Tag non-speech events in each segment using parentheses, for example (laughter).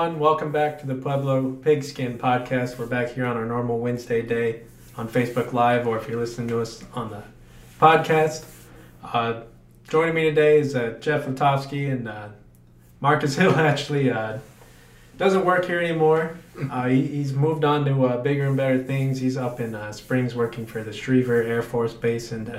everyone. Welcome back to the Pueblo Pigskin Podcast. We're back here on our normal Wednesday day on Facebook Live, or if you're listening to us on the podcast. Uh, joining me today is uh, Jeff Letofsky and uh, Marcus (laughs) Hill. Actually, uh, doesn't work here anymore. Uh, he, he's moved on to uh, bigger and better things. He's up in Springs working for the Schriever Air Force Base, and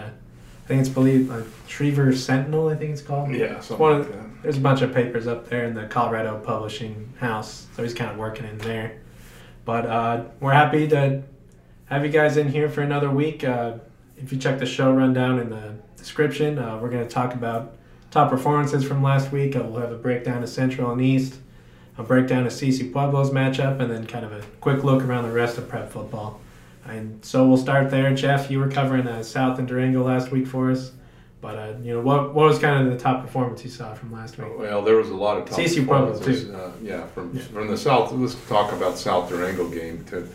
think it's believed Schriever Sentinel. I think it's called. Yeah, It's one like of there's a bunch of papers up there in the Colorado Publishing House, so he's kind of working in there. But uh, we're happy to have you guys in here for another week. Uh, if you check the show rundown in the description, uh, we're going to talk about top performances from last week. Uh, we'll have a breakdown of Central and East, a breakdown of CSU Pueblo's matchup, and then kind of a quick look around the rest of prep football. And so we'll start there. Jeff, you were covering uh, South and Durango last week for us. But uh, you know what? What was kind of the top performance you saw from last week? Well, there was a lot of top Pueblo, performances. too. Uh, yeah, from Yeah. from the South. Let's talk about South Durango game. To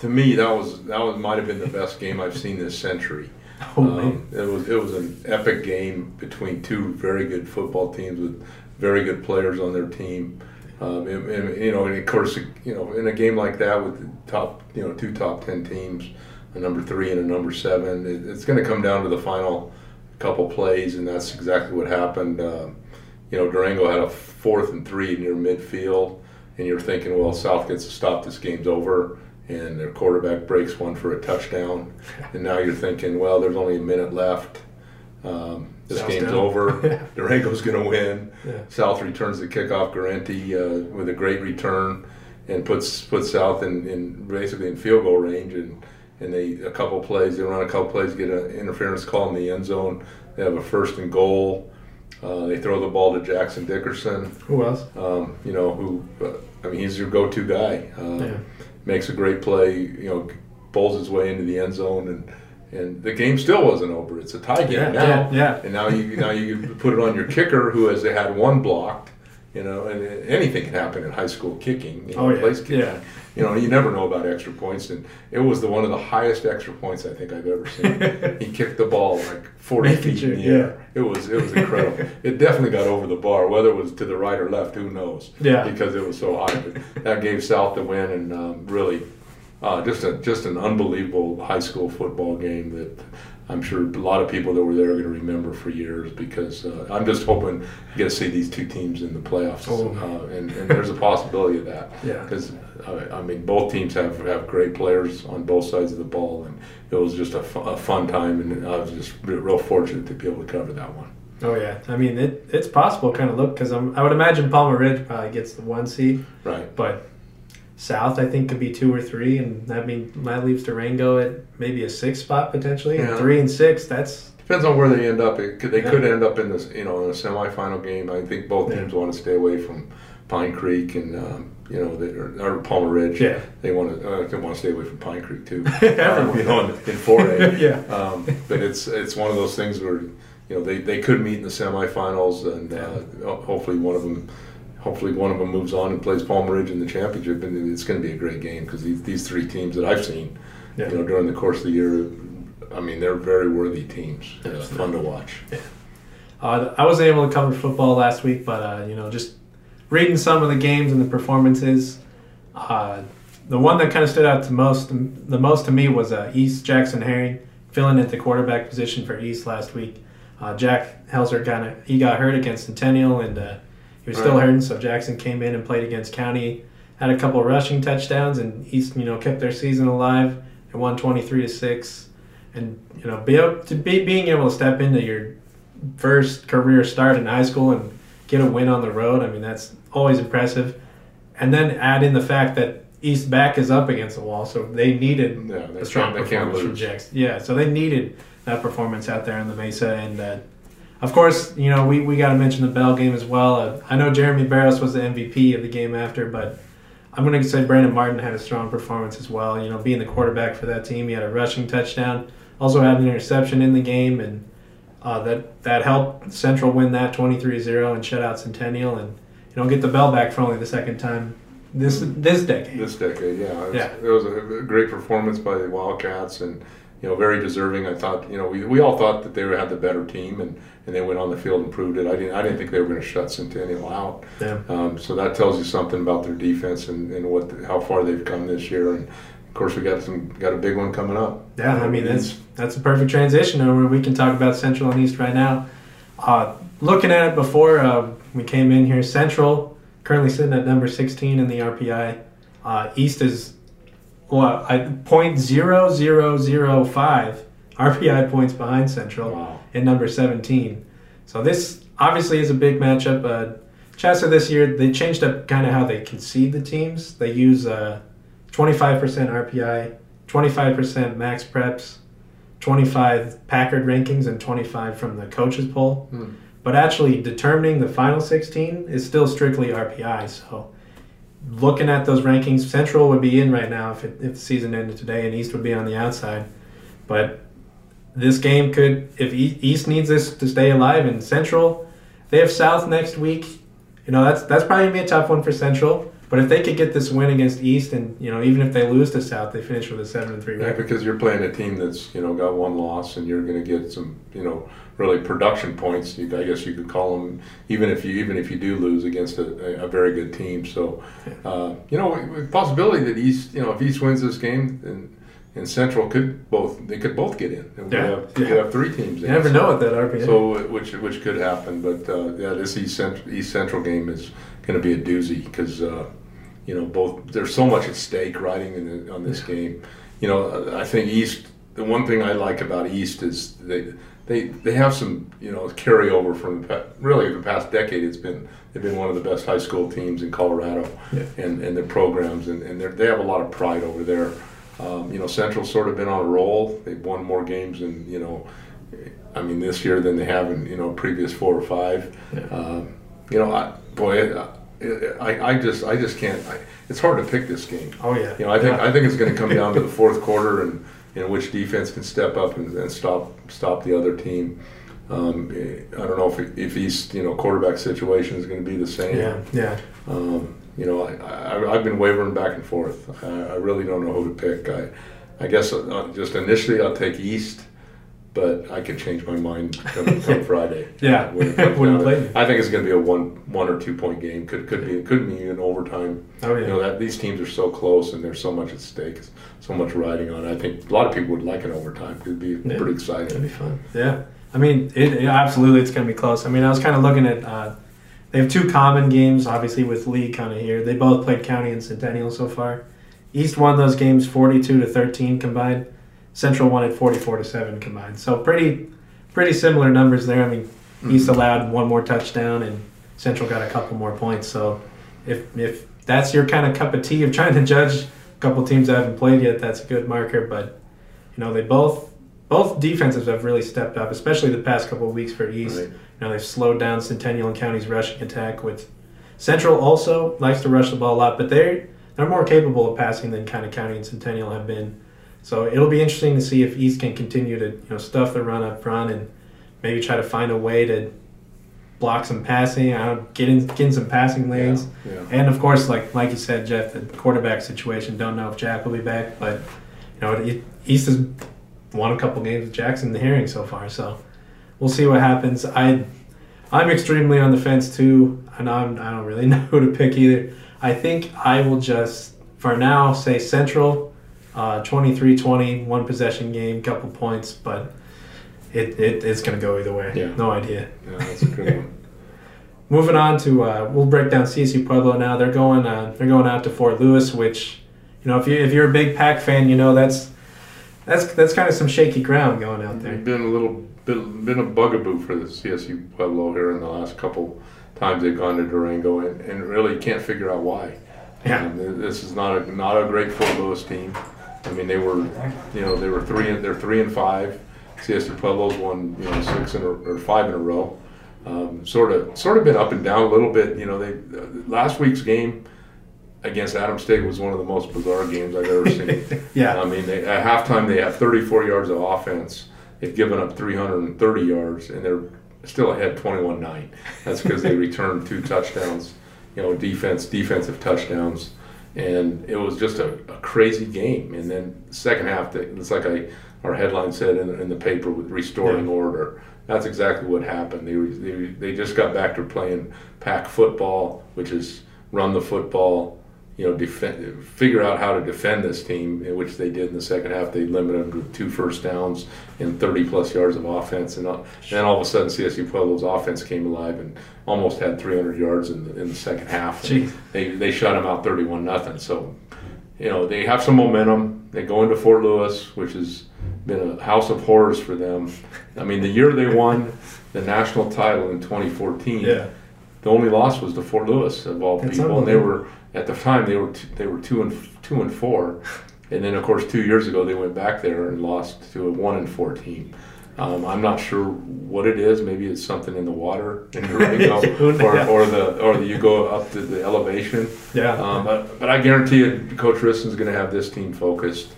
to me, that was that was might have been the best game I've seen this century. (laughs) Oh, man. Um, it was it was an epic game between two very good football teams with very good players on their team. Um, and, and, you know, and of course, you know, in a game like that with the top, you know, two top ten teams, a number three and a number seven, it, it's going to come down to the final couple plays, and that's exactly what happened. Um, you know, Durango had a fourth and three near midfield, and you're thinking, well, South gets a stop, this game's over, and their quarterback breaks one for a touchdown, (laughs) and now you're thinking, well, there's only a minute left. Um, this South's game's down. over. (laughs) Durango's going to win. Yeah. South returns the kickoff. Garenti uh, with a great return and puts puts South in, in basically in field goal range. And and they a couple plays, they run a couple plays, get an interference call in the end zone. They have a first and goal. Uh, they throw the ball to Jackson Dickerson, Who else? um, you know, who uh, I mean, he's your go-to guy. Um, Yeah. Makes a great play, you know, bowls his way into the end zone, and and the game still wasn't over. It's a tie game Yeah, now. yeah, yeah. And now you now you (laughs) put it on your kicker who has had one blocked. You know, and anything can happen in high school kicking. You know, Oh, yeah, place kicking. yeah. You know, you never know about extra points, and it was the one of the highest extra points I think I've ever seen. (laughs) he kicked the ball like forty feet in the air. It was it was incredible. (laughs) it definitely got over the bar. Whether it was to the right or left, who knows? Yeah. Because it was so high. But that gave South the win, and um, really, uh, just a just an unbelievable high school football game that I'm sure a lot of people that were there are going to remember for years. Because uh, I'm just hoping to get to see these two teams in the playoffs, Oh. uh, and, and there's a possibility of that. Yeah. Because I, I mean, both teams have, have great players on both sides of the ball, and it was just a, fun time, and I was just real fortunate to be able to cover that one. Oh yeah. I mean, it, it's possible. Kind of look because. I would imagine Palmer Ridge probably gets the one seed, Right. but South I think could be two or three, and that mean that leaves Durango at maybe a six spot potentially. And Yeah. three and six. That's Depends on where they end up. It could, they Yeah. could end up in this, you know, in a semifinal game. I think both Yeah. teams want to stay away from Pine Creek and um, you know, they, or, or Palmer Ridge. Yeah. They want to. Uh, they want to stay away from Pine Creek too. Everyone. (laughs) Um, you know, in, in four A. (laughs) Yeah. Um, but it's it's one of those things where you know they, they could meet in the semifinals, and uh, hopefully one of them. Hopefully, one of them moves on and plays Palmer Ridge in the championship, and it's going to be a great game because these, these three teams that I've seen, Yeah. you know, during the course of the year, I mean, they're very worthy teams. Uh, fun to watch. Uh, I wasn't able to cover football last week, but uh, you know, just reading some of the games and the performances, uh, the one that kind of stood out to most, the most to me was uh, East Jackson Herring filling at the quarterback position for East last week. Uh, Jack Helzer kind of he got hurt against Centennial and uh, he was still Right. hurting, so Jackson came in and played against County, had a couple of rushing touchdowns, and East you know kept their season alive and won twenty three to six. And you know, be able to be being able to step into your first career start in high school and get a win on the road. I mean, that's always impressive. And then add in the fact that East back is up against the wall, so they needed Yeah, a strong can't- they can't performance from lose. Jackson. Yeah, so they needed that performance out there in the Mesa. And uh, of course, you know, we, we got to mention the Bell game as well. Uh, I know Jeremy Barros was the MVP of the game after, but I'm going to say Brandon Martin had a strong performance as well. You know, being the quarterback for that team, he had a rushing touchdown, also had an interception in the game, and uh, that that helped Central win that 23-0 and shut out Centennial, and you know get the bell back for only the second time this this decade. This decade, yeah, it was, Yeah. it was a great performance by the Wildcats, and you know, very deserving. I thought, you know, we, we all thought that they had the better team, and, and they went on the field and proved it. I didn't I didn't think they were going to shut Centennial out. Yeah. Um, so that tells you something about their defense and, and what how far they've come this year. And of course, we got some got a big one coming up. Yeah, I mean that's that's a perfect transition over. We can talk about Central and East right now. Uh, looking at it before uh, we came in here, Central currently sitting at number 16 in the RPI. Uh, East is well, I, point zero zero zero five RPI points behind Central Wow. in number 17. So this obviously is a big matchup. Uh, Chester this year they changed up kind of how they concede the teams. They use uh, 25% RPI, 25% max preps, 25 Packard rankings, and 25 from the coaches poll. Hmm. But actually determining the final 16 is still strictly RPI. So looking at those rankings, Central would be in right now if, it, if the season ended today, and East would be on the outside. But this game could, if East needs this to stay alive, and Central, they have South next week. You know that's that's probably gonna be a tough one for Central. But if they could get this win against East, and you know even if they lose to South, they finish with a seven and three Yeah, because you're playing a team that's you know got one loss, and you're going to get some you know really production points. You, I guess you could call them, even if you even if you do lose against a, a very good team. So, uh, you know, possibility that East, you know, if East wins this game, and and Central could both they could both get in. And Yeah, have yeah. have three teams. You in. never So- know with that RPI. So, which which could happen, but uh, yeah, this East Central, East Central game is going to be a doozy because uh, you know both there's so much at stake riding in the, on this game. You know, I think East. The one thing I like about East is they they they have some you know carryover from the really the past decade. It's been they've been one of the best high school teams in Colorado, Yeah. and and their programs and and they have a lot of pride over there. Um, you know, Central's sort of been on a roll. They've won more games than you know. I mean, this year than they have in you know previous four or five. Yeah. Um, you know, I, boy, I, I, I just I just can't. I, it's hard to pick this game. oh yeah. You know, I think Yeah. I think it's going to come down to the fourth quarter and you know which defense can step up and, and stop stop the other team. Um, I don't know if if East you know quarterback situation is going to be the same. yeah, yeah. Um, you know, I, I, I've been wavering back and forth. I, I really don't know who to pick. I, I guess uh, just initially I'll take East, but I could change my mind come, come (laughs) Friday. Yeah. (laughs) When it comes When down. I think it's going to be a one one or two point game. Could could be could be an overtime. Oh yeah. You know that these teams are so close and there's so much at stake, so much riding on. it. I think a lot of people would like an overtime. It'd be Yeah. pretty exciting. be fun. Yeah. I mean, it, it- absolutely, it's going to be close. I mean, I was kind of looking at. Uh, they have two common games, obviously, with Lee kind of here. They both played County and Centennial so far. East won those games forty-two to thirteen combined. Central wanted forty-four to seven combined. So pretty, pretty similar numbers there. I mean, East mm-hmm. allowed one more touchdown, and Central got a couple more points. So, if if that's your kind of cup of tea of trying to judge a couple teams that haven't played yet, that's a good marker. But you know, they both both defenses have really stepped up, especially the past couple of weeks for East. Right. You know, they've slowed down Centennial and County's rushing attack. With Central also likes to rush the ball a lot, but they're they're more capable of passing than kind of County and Centennial have been. So it'll be interesting to see if East can continue to you know stuff the run up front and maybe try to find a way to block some passing, I don't, get in get in some passing lanes. Yeah. And of course, like like you said, Jeff, the quarterback situation. Don't know if Jack will be back, but you know, East has won a couple games with Jackson in the Herring so far, so we'll see what happens. I I'm extremely on the fence too, and I'm I don't really (laughs) know who to pick either. I think I will just for now say Central, uh, 23-20, one possession game, couple points, but it, it it's gonna go either way. Yeah. No idea. Yeah, that's a good one. (laughs) Moving on to uh, we'll break down CSU Pueblo now. They're going uh, they're going out to Fort Lewis, which you know if you if you're a big Pack fan, you know that's that's that's kind of some shaky ground going out there. Been a little bit, been a bugaboo for the CSU Pueblo here in the last couple times they've gone to Durango, and, and really can't figure out why. Yeah. Um, this is not a not a great Fort Lewis team. I mean, they were, you know, they were three and they're three and five. CSU Pueblo's won, you know, six in a, or five in a row. Um, sort of, sort of been up and down a little bit. You know, they uh, last week's game against Adams State was one of the most bizarre games I've ever seen. (laughs) Yeah. I mean, they, at halftime they have 34 yards of offense. They've given up 330 yards, and they're still ahead 21-9. That's because they (laughs) returned two touchdowns, you know, defense, defensive touchdowns, and it was just a, a crazy game. And then second half, it's like I our headline said in, in the paper with restoring yeah. order. That's exactly what happened. They, they, they just got back to playing pack football, which is run the football, you know, defend, figure out how to defend this team, which they did in the second half. They limited them to two first downs and 30 plus yards of offense, and, uh, then all of a sudden CSU Pueblo's offense came alive and almost had 300 yards in the, in the second half. They they shut them out 31 nothing. So, you know, they have some momentum. They go into Fort Lewis, which has been a house of horrors for them. I mean, the year they won the national title in 2014. Yeah. The only loss was to Fort Lewis of all That's people, and they were at the time they were t- they were two and two and four, and then of course two years ago they went back there and lost to a one and four team. Um, I'm not sure what it is. Maybe it's something in the water in the (laughs) or, or the or the, you go up to the elevation. Yeah. Um, but but I guarantee you, Coach Wristen's going to have this team focused,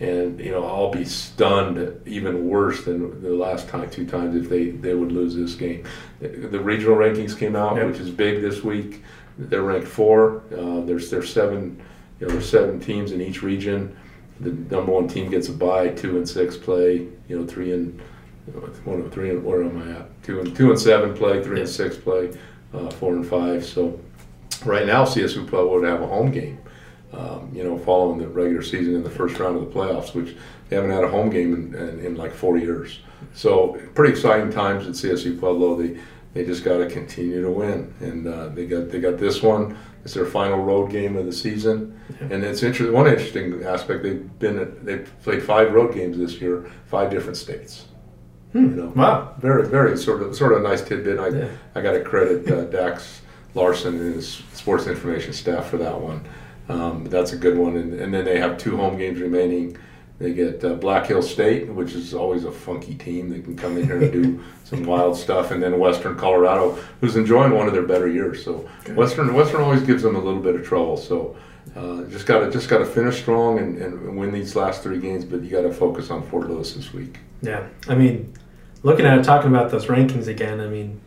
and you know I'll be stunned even worse than the last time two times if they they would lose this game. The, regional rankings came out, yep. which is big this week. They're ranked four. Uh, there's there's seven, you know, there's seven teams in each region. The number one team gets a bye. Two and six play. You know, three and one and three and where am I at? Two and two and seven play. Three and six play. Uh, four and five. So right now, CSU Pueblo would have a home game. Um, you know, following the regular season in the first round of the playoffs, which they haven't had a home game in, in, in like four years. So pretty exciting times at CSU Pueblo. They they just got to continue to win, and uh, they got they got this one. It's their final road game of the season, yeah. and it's interesting. One interesting aspect they've been they've played five road games this year, five different states. Hmm. You know, wow, very very sort of sort of a nice tidbit. I yeah. I got to credit uh, Dax Larson and his sports information staff for that one. Um, that's a good one, and, and then they have two home games remaining they get uh, Black Hills State, which is always a funky team. They can come in here and do (laughs) some wild stuff, and then Western Colorado, who's enjoying one of their better years. So okay. Western Western always gives them a little bit of trouble. So uh, just got to just got to finish strong and, and win these last three games. But you got to focus on Fort Lewis this week. Yeah, I mean, looking at it, talking about those rankings again. I mean,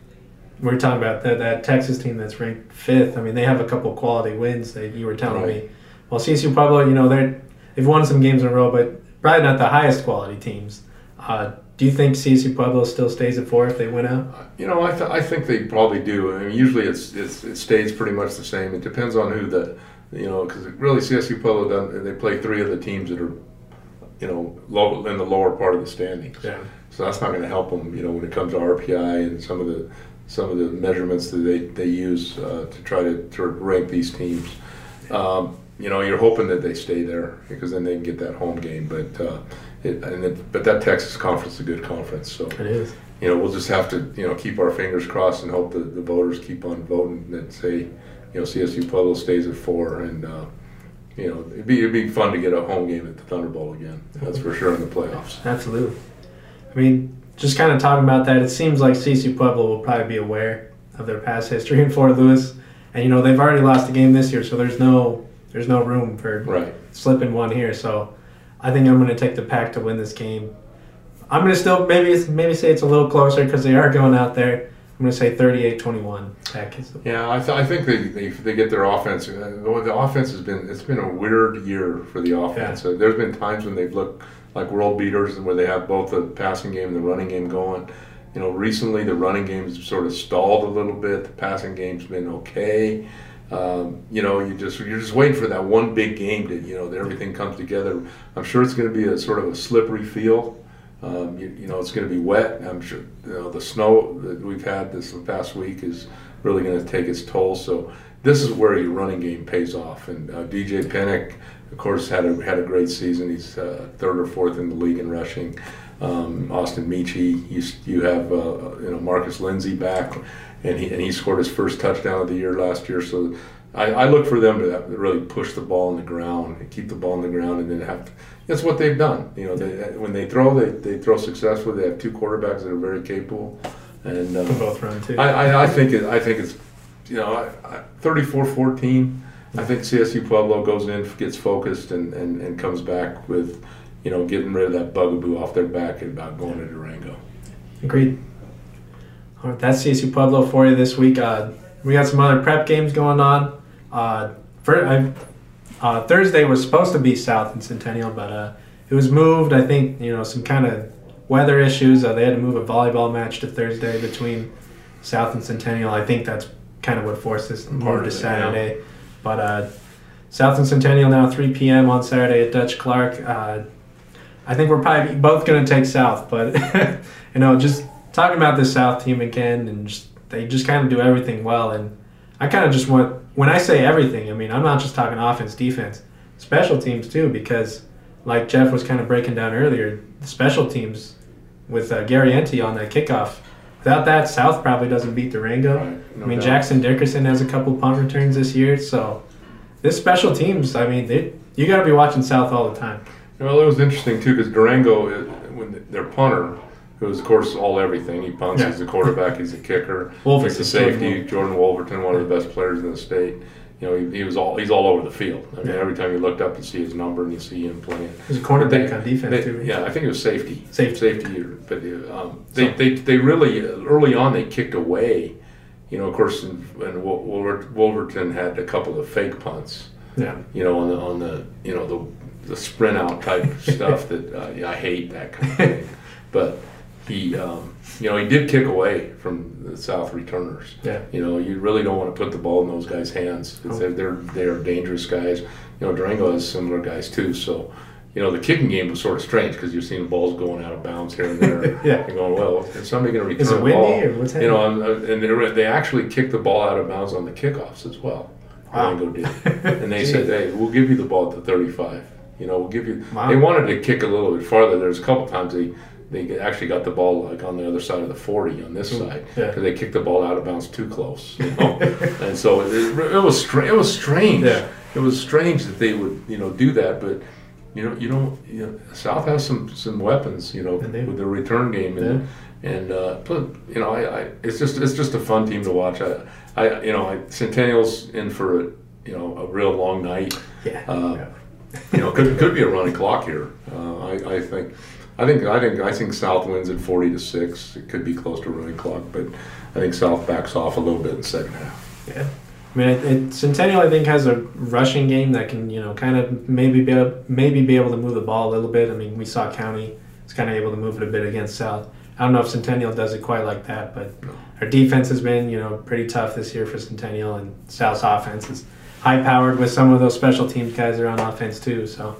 we're talking about that that Texas team that's ranked fifth. I mean, they have a couple quality wins that you were telling right. me. Well, CSU Pueblo, you know, they're they've won some games in a row, but probably not the highest quality teams. Uh, do you think CSU Pueblo still stays at four if they win out? You know, I, th- I think they probably do. I mean, usually it's, it's it stays pretty much the same. It depends on who the, you know, because really CSU Pueblo done, they play three of the teams that are, you know, low, in the lower part of the standings. Yeah. So that's not going to help them, you know, when it comes to RPI and some of the some of the measurements that they they use uh, to try to, to rank these teams. Um, you know, you're hoping that they stay there because then they can get that home game. But uh, it, and it, but that Texas conference is a good conference, so it is. You know, we'll just have to you know keep our fingers crossed and hope that the voters keep on voting and say, you know, CSU Pueblo stays at four, and uh, you know, it'd be it'd be fun to get a home game at the Thunder Bowl again. That's for sure in the playoffs. Absolutely. I mean, just kind of talking about that, it seems like CSU Pueblo will probably be aware of their past history in Fort Lewis, and you know they've already lost a game this year, so there's no there's no room for right. slipping one here. So I think I'm going to take the pack to win this game. I'm going to still maybe maybe say it's a little closer because they are going out there. I'm going to say 38-21. Pack is. Yeah, I, th- I think they, they, they get their offense. Uh, the offense has been it's been a weird year for the offense. Yeah. there's been times when they've looked like world beaters where they have both the passing game and the running game going. You know, recently the running game's sort of stalled a little bit. The passing game's been okay. Um, you know, you just you're just waiting for that one big game to you know that everything comes together. I'm sure it's going to be a sort of a slippery field. Um, you, you, know, it's going to be wet. I'm sure you know the snow that we've had this past week is really going to take its toll. So this is where your running game pays off. And uh, DJ Pennick, of course, had a had a great season. He's uh, third or fourth in the league in rushing. Um, Austin Michi, you, you have uh, you know Marcus Lindsay back and he and he scored his first touchdown of the year last year. So I, I look for them to really push the ball in the ground, and keep the ball in the ground, and then have. To, that's what they've done. You know, they, when they throw, they, they throw successfully. They have two quarterbacks that are very capable, and um, both run too. I, I, I, think it, I think it's you know 34-14. I think CSU Pueblo goes in, gets focused, and, and, and comes back with, you know, getting rid of that bugaboo off their back and about going to Durango. Agreed that's CSU Pueblo for you this week. Uh, we got some other prep games going on. Uh, for, uh, Thursday was supposed to be South and Centennial, but uh, it was moved. I think you know some kind of weather issues. Uh, they had to move a volleyball match to Thursday between South and Centennial. I think that's kind of what forced this move to Saturday. But uh, South and Centennial now 3 p.m. on Saturday at Dutch Clark. Uh, I think we're probably both going to take South, but (laughs) you know, just talking about the South team again, and just, they just kind of do everything well. And I kind of just want, when I say everything, I mean I'm not just talking offense, defense, special teams too, because like Jeff was kind of breaking down earlier, the special teams with uh, Gary Ente on that kickoff. Without that, South probably doesn't beat Durango. Right, no I mean, doubt. Jackson Dickerson has a couple punt returns this year, so this special teams. I mean, they, you got to be watching South all the time. Well, it was interesting too because Durango, when their punter, who's of course all everything, he punts, Yeah. he's a quarterback, he's a kicker, Wolverton, he's a safety. Jordan Wolverton, one of the best players in the state. You know, he, he was all he's all over the field. I mean, Yeah. every time you looked up, you see his number and you see him playing. There's a cornerback on defense they- too. Yeah, I think it was safety. Safety. Safety. But um, they, So- they, they really early on they kicked away. You know, of course, and, and Wolverton had a couple of fake punts Yeah. you know, on the on the you know the the sprint out type stuff (laughs) that uh, I hate that kind of thing. But he, um, you know, he did kick away from the South returners. Yeah. You know, you really don't want to put the ball in those guys' hands. 'cause Oh. They're, they're they're dangerous guys. You know, Durango has similar guys too. So. You know, the kicking game was sort of strange because you're seeing balls going out of bounds here and there. (laughs) Yeah. You're going, well, is somebody going to return Is it the windy ball? or what's happening? You know, and, uh, and they, they actually kicked the ball out of bounds on the kickoffs as well. Wow. Durango did. And they (laughs) said, hey, we'll give you the ball at the 35. You know, we'll give you. Wow. They wanted to kick a little bit farther. There's a couple times they they actually got the ball like on the other side of the 40 on this Ooh, side yeah. because they kicked the ball out of bounds too close. You know? (laughs) and so it, it was stra- it was strange. Yeah. It was strange that they would you know do that, but. You know, you know, you know, South has some some weapons. You know, They with their return game, and and uh, but you know, I, I it's just it's just a fun team to watch. I, I you know, I, Centennial's in for a you know a real long night. Yeah. Uh, yeah. You know, could could be a running clock here. Uh, I, I think, I think I think I think South wins at forty to six. It could be close to running clock, but I think South backs off a little bit in the second half. Yeah. I mean, it, it, Centennial I think has a rushing game that can you know kind of maybe be able, maybe be able to move the ball a little bit. I mean, we saw County is kind of able to move it a bit against South. I don't know if Centennial does it quite like that, but No. our defense has been you know pretty tough this year for Centennial, and South's offense is high powered with some of those special teams guys are on offense too. So.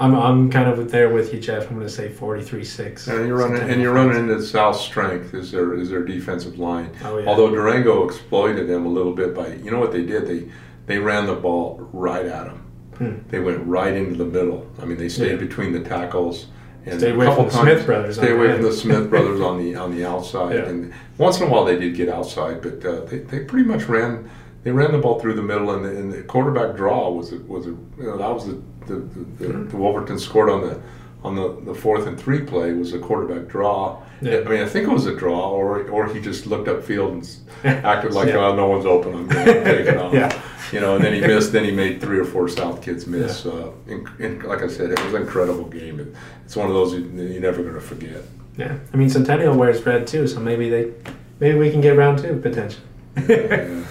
I'm, I'm kind of there with you, Jeff. I'm going to say 43-6. And you're running and you're running into South's strength is their is their defensive line. Oh, yeah. Although Durango exploited them a little bit by you know what they did they they ran the ball right at them. Hmm. They went right into the middle. I mean they stayed Yeah. between the tackles. And Stay a away couple from the times- Smith brothers Stay away the from the. Smith (laughs) brothers on the on the outside. Yeah. And once in a while they did get outside, but uh, they, they pretty much ran they ran the ball through the middle, and the, and the quarterback draw was a, was a you know that was the the, the, the, the Wolverton scored on the on the, the fourth and three play was a quarterback draw. Yeah. I mean, I think it was a draw, or or he just looked up field and (laughs) acted like, Yeah. oh, no one's open. I'm going to take it off. (laughs) Yeah. You know, and then he missed. Then he made three or four South kids miss. Uh, in, in, like I said, it was an incredible game. It, it's one of those you, you're never going to forget. Yeah, I mean Centennial wears red too, so maybe they, maybe we can get round two potentially. (laughs) Yeah.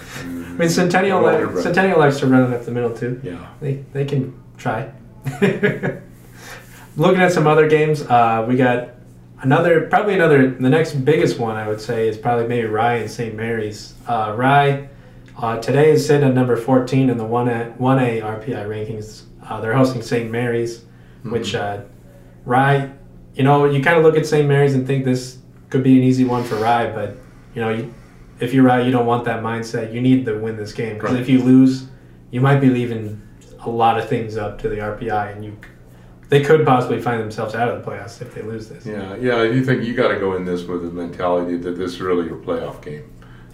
I mean Centennial, li-. Centennial likes to run it up the middle too. Yeah. They they can try. (laughs) Looking at some other games, uh, we got another probably another the next biggest one I would say is probably maybe Rye and St. Mary's. Uh, Rye uh, today is sitting at number 14 in the one A one A RPI rankings. Uh, they're hosting St. Mary's, which uh, Rye, you know, you kind of look at St. Mary's and think this could be an easy one for Rye, but you know, you, if you're Rye, you don't want that mindset. You need to win this game because Right. if you lose, you might be leaving a lot of things up to the RPI, and you they could possibly find themselves out of the playoffs if they lose this. Yeah, yeah. You think you got to go in this with the mentality that this is really your playoff game.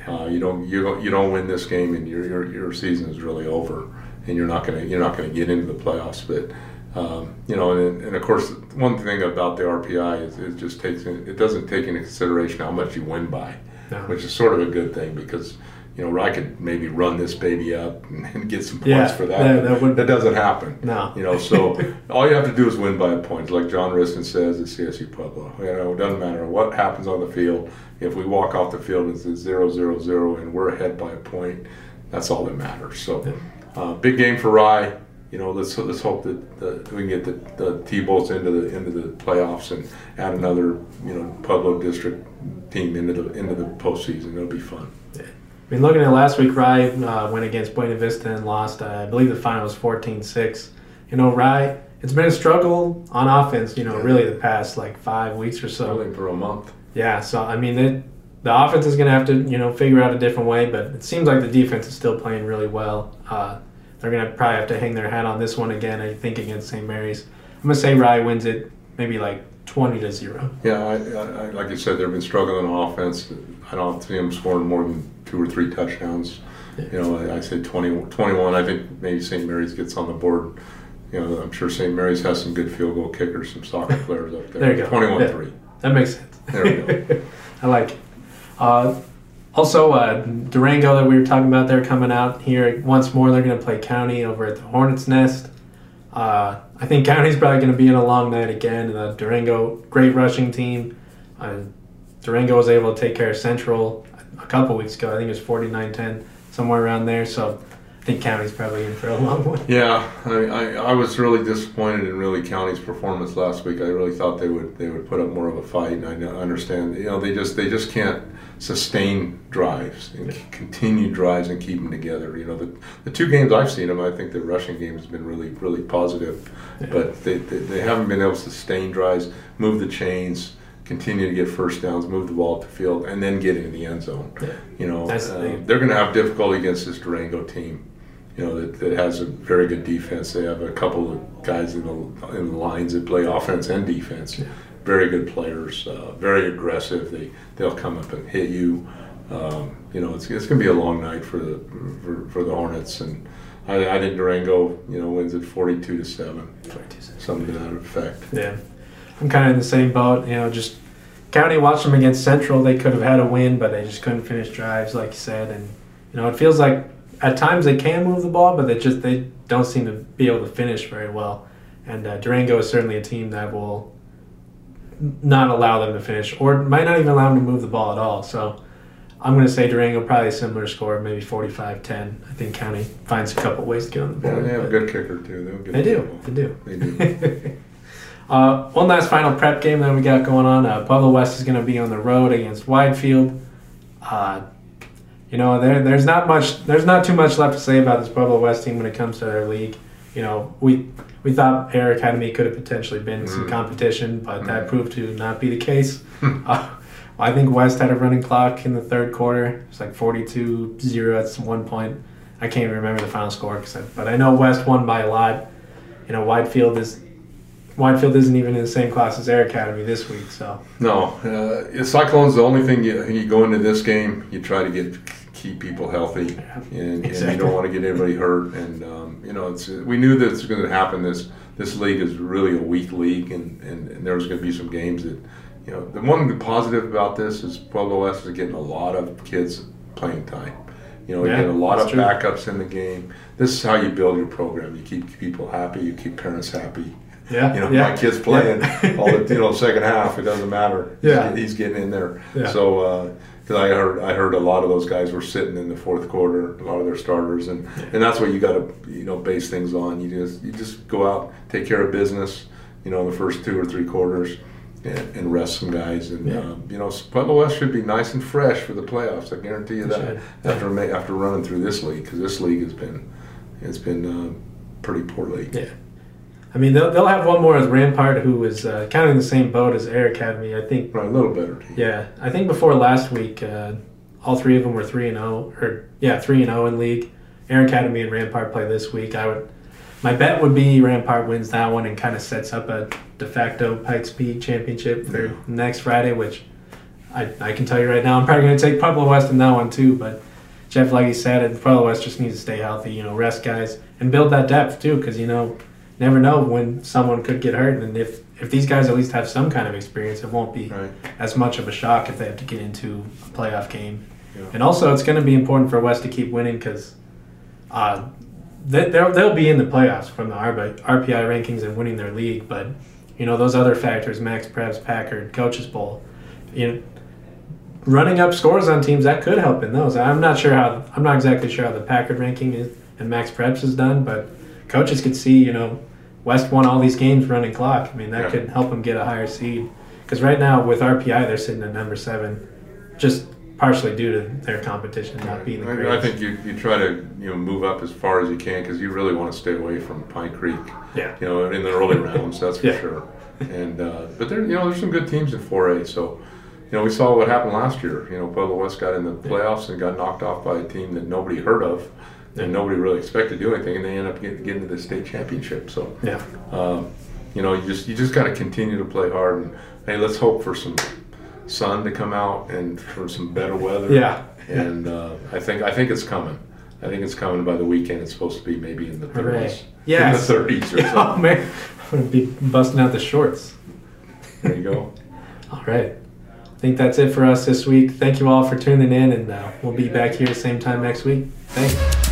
Uh, you don't you don't you don't win this game and your your, your season is really over, and you're not gonna you're not gonna get into the playoffs. But um, you know, and, and of course, one thing about the RPI is it just takes it doesn't take into consideration how much you win by, No. which is sort of a good thing because. You know, I could maybe run this baby up (laughs) and, get some points Yeah, for that. that- that that doesn't happen. No. You know, so (laughs) all you have to do is win by a point. Like John Wristen says at CSU Pueblo. You know, it doesn't matter what happens on the field. If we walk off the field and it's zero, zero, zero, and we're ahead by a point, that's all that matters. So, uh, big game for Rye. you know, let's let's hope that the, we can get the, the T-Bolts into the into the playoffs and add another you know Pueblo District team into the into the postseason. It'll be fun. Yeah. I mean, looking at last week, Rye uh, went against Buena Vista and lost. Uh, I believe the final was 14-6. You know, Rye, it's been a struggle on offense. You know, Yeah. really the past like five weeks or so. Only for a month. Yeah, so I mean, it, the offense is going to have to you know figure out a different way, but it seems like the defense is still playing really well. Uh, they're going to probably have to hang their hat on this one again. I think against St. Mary's. I'm going to say Rye wins it, maybe like 20 to zero. Yeah, I, I, I like you said, they've been struggling on offense. I don't see them scoring more than two or three touchdowns. You know, I, I say 20, 21. I think maybe St. Mary's gets on the board. You know, I'm sure St. Mary's has some good field goal kickers, some soccer players up there. There you go. 21 Yeah. 3. That makes sense. There we go. (laughs) I like it. Uh, also, uh, Durango that we were talking about, they're coming out here once more. They're going to play County over at the Hornets Nest. Uh, I think County's probably going to be in a long night again. Uh, Durango, great rushing team. Uh, Durango was able to take care of Central a couple weeks ago. I think it was 49 10, somewhere around there. So think County's probably in for a long one. Yeah, I, I, I was really disappointed in really County's performance last week. I really thought they would they would put up more of a fight, and I understand you know they just they just can't sustain drives and c- continue drives and keep them together. You know the the two games I've seen them, I think the rushing game has been really really positive, Yeah. but they, they they haven't been able to sustain drives, move the chains. Continue to get first downs, move the ball up the field, and then get into the end zone. Yeah. You know, uh, they're going to have difficulty against this Durango team you know that, that has a very good defense. They have a couple of guys in the in the lines that play offense and defense. Very good players, uh, very aggressive. They they'll come up and hit you. Um, you know, it's, it's going to be a long night for the for, for the Hornets, and I, I think Durango, you know, wins at forty two to seven, something to that effect. Yeah, I'm kind of in the same boat. You know, just County watched them against Central. They could have had a win, but they just couldn't finish drives, like you said. And you know, it feels like at times they can move the ball, but they just they don't seem to be able to finish very well. And uh, Durango is certainly a team that will not allow them to finish, or might not even allow them to move the ball at all. So. I'm going to say Durango probably a similar score, maybe 45-10. I think County finds a couple ways to get on the Yeah, board. they have a good kicker too. They, have a good They do. They do. They (laughs) do. uh, one last final prep game that we got going on. Uh, Pueblo West is going to be on the road against Widefield. Uh, you know, there, there's not much, there's not too much left to say about this Pueblo West team when it comes to their league. You know, we we thought Air Academy could have potentially been some Mhm. competition, but that Mhm. proved to not be the case. (laughs) uh, I think West had a running clock in the third quarter. It's like 42-0 at one point. I can't even remember the final score, I, but I know West won by a lot. You know, Widefield is Widefield isn't even in the same class as Air Academy this week, so No, uh, Cyclone's the only thing you, you go into this game. You try to get keep people healthy, and, and you don't want to get anybody hurt. And um, you know, it's we knew that it's going to happen. This this league is really a weak league, and, and, and there's going to be some games that you know. The one positive about this is Pueblo West is getting a lot of kids playing time. You know, you Yeah, get a lot of true. backups in the game. This is how you build your program. You keep people happy. You keep parents happy. yeah, You know, yeah. my kid's playing Yeah. all the you know (laughs) second half. It doesn't matter. Yeah. he's, he's getting in there. Yeah. So because I heard I heard a lot of those guys were sitting in the fourth quarter, a lot of their starters, and and that's what you got to you know base things on. You just you just go out, take care of business. You know, in the first two or three quarters. And, and rest some guys, and Yeah. um, you know Pueblo West should be nice and fresh for the playoffs. I guarantee you that. After ma- after running through this league, because this league has been, it's been uh, pretty poor league. Yeah. I mean, they'll, they'll have one more as Rampart, who is uh, kind of in the same boat as Air Academy. I think. Right, a little better team. Yeah, I think before last week, uh, all three of them were three and zero, or yeah, three and zero in league. Air Academy and Rampart play this week. I would, my bet would be Rampart wins that one and kind of sets up a de facto Pikes Peak championship for Yeah. next Friday. Which I, I can tell you right now, I'm probably going to take Pueblo West in that one too. But Jeff, like he said, Pueblo West just needs to stay healthy. You know, rest guys and build that depth too, because you know, never know when someone could get hurt, and if if these guys at least have some kind of experience, it won't be Right. as much of a shock if they have to get into a playoff game. Yeah. And also, it's going to be important for West to keep winning because uh, they, they'll, they'll be in the playoffs from the RPI, RPI rankings and winning their league. But, you know, those other factors, Max Preps, Packard, Coaches Poll, you know, running up scores on teams, that could help in those. I'm not sure how, I'm not exactly sure how the Packard ranking is and Max Preps is done, but coaches could see, you know, West won all these games running clock. I mean, that Yeah. could help them get a higher seed. Because right now with RPI, they're sitting at number seven, just partially due to their competition not being the I, I think you, you try to you know move up as far as you can because you really want to stay away from Pine Creek. Yeah. You know, in the early rounds, that's for Yeah. sure. And uh, but there, you know, there's some good teams in 4A. So, you know, we saw what happened last year. You know, Pueblo West got in the playoffs and got knocked off by a team that nobody heard of, and nobody really expected to do anything, and they end up getting, getting to the state championship. So, Yeah. um, you know, you just you just got to continue to play hard, and hey, let's hope for some sun to come out and for some better weather. Yeah. And uh, I think I think it's coming. I think it's coming by the weekend. It's supposed to be maybe in the Hooray. 30s. Yes. In the 30s or (laughs) oh man, I'm gonna be busting out the shorts. There you go. All right. I think that's it for us this week. Thank you all for tuning in, and uh, we'll be back here same time next week. Thanks.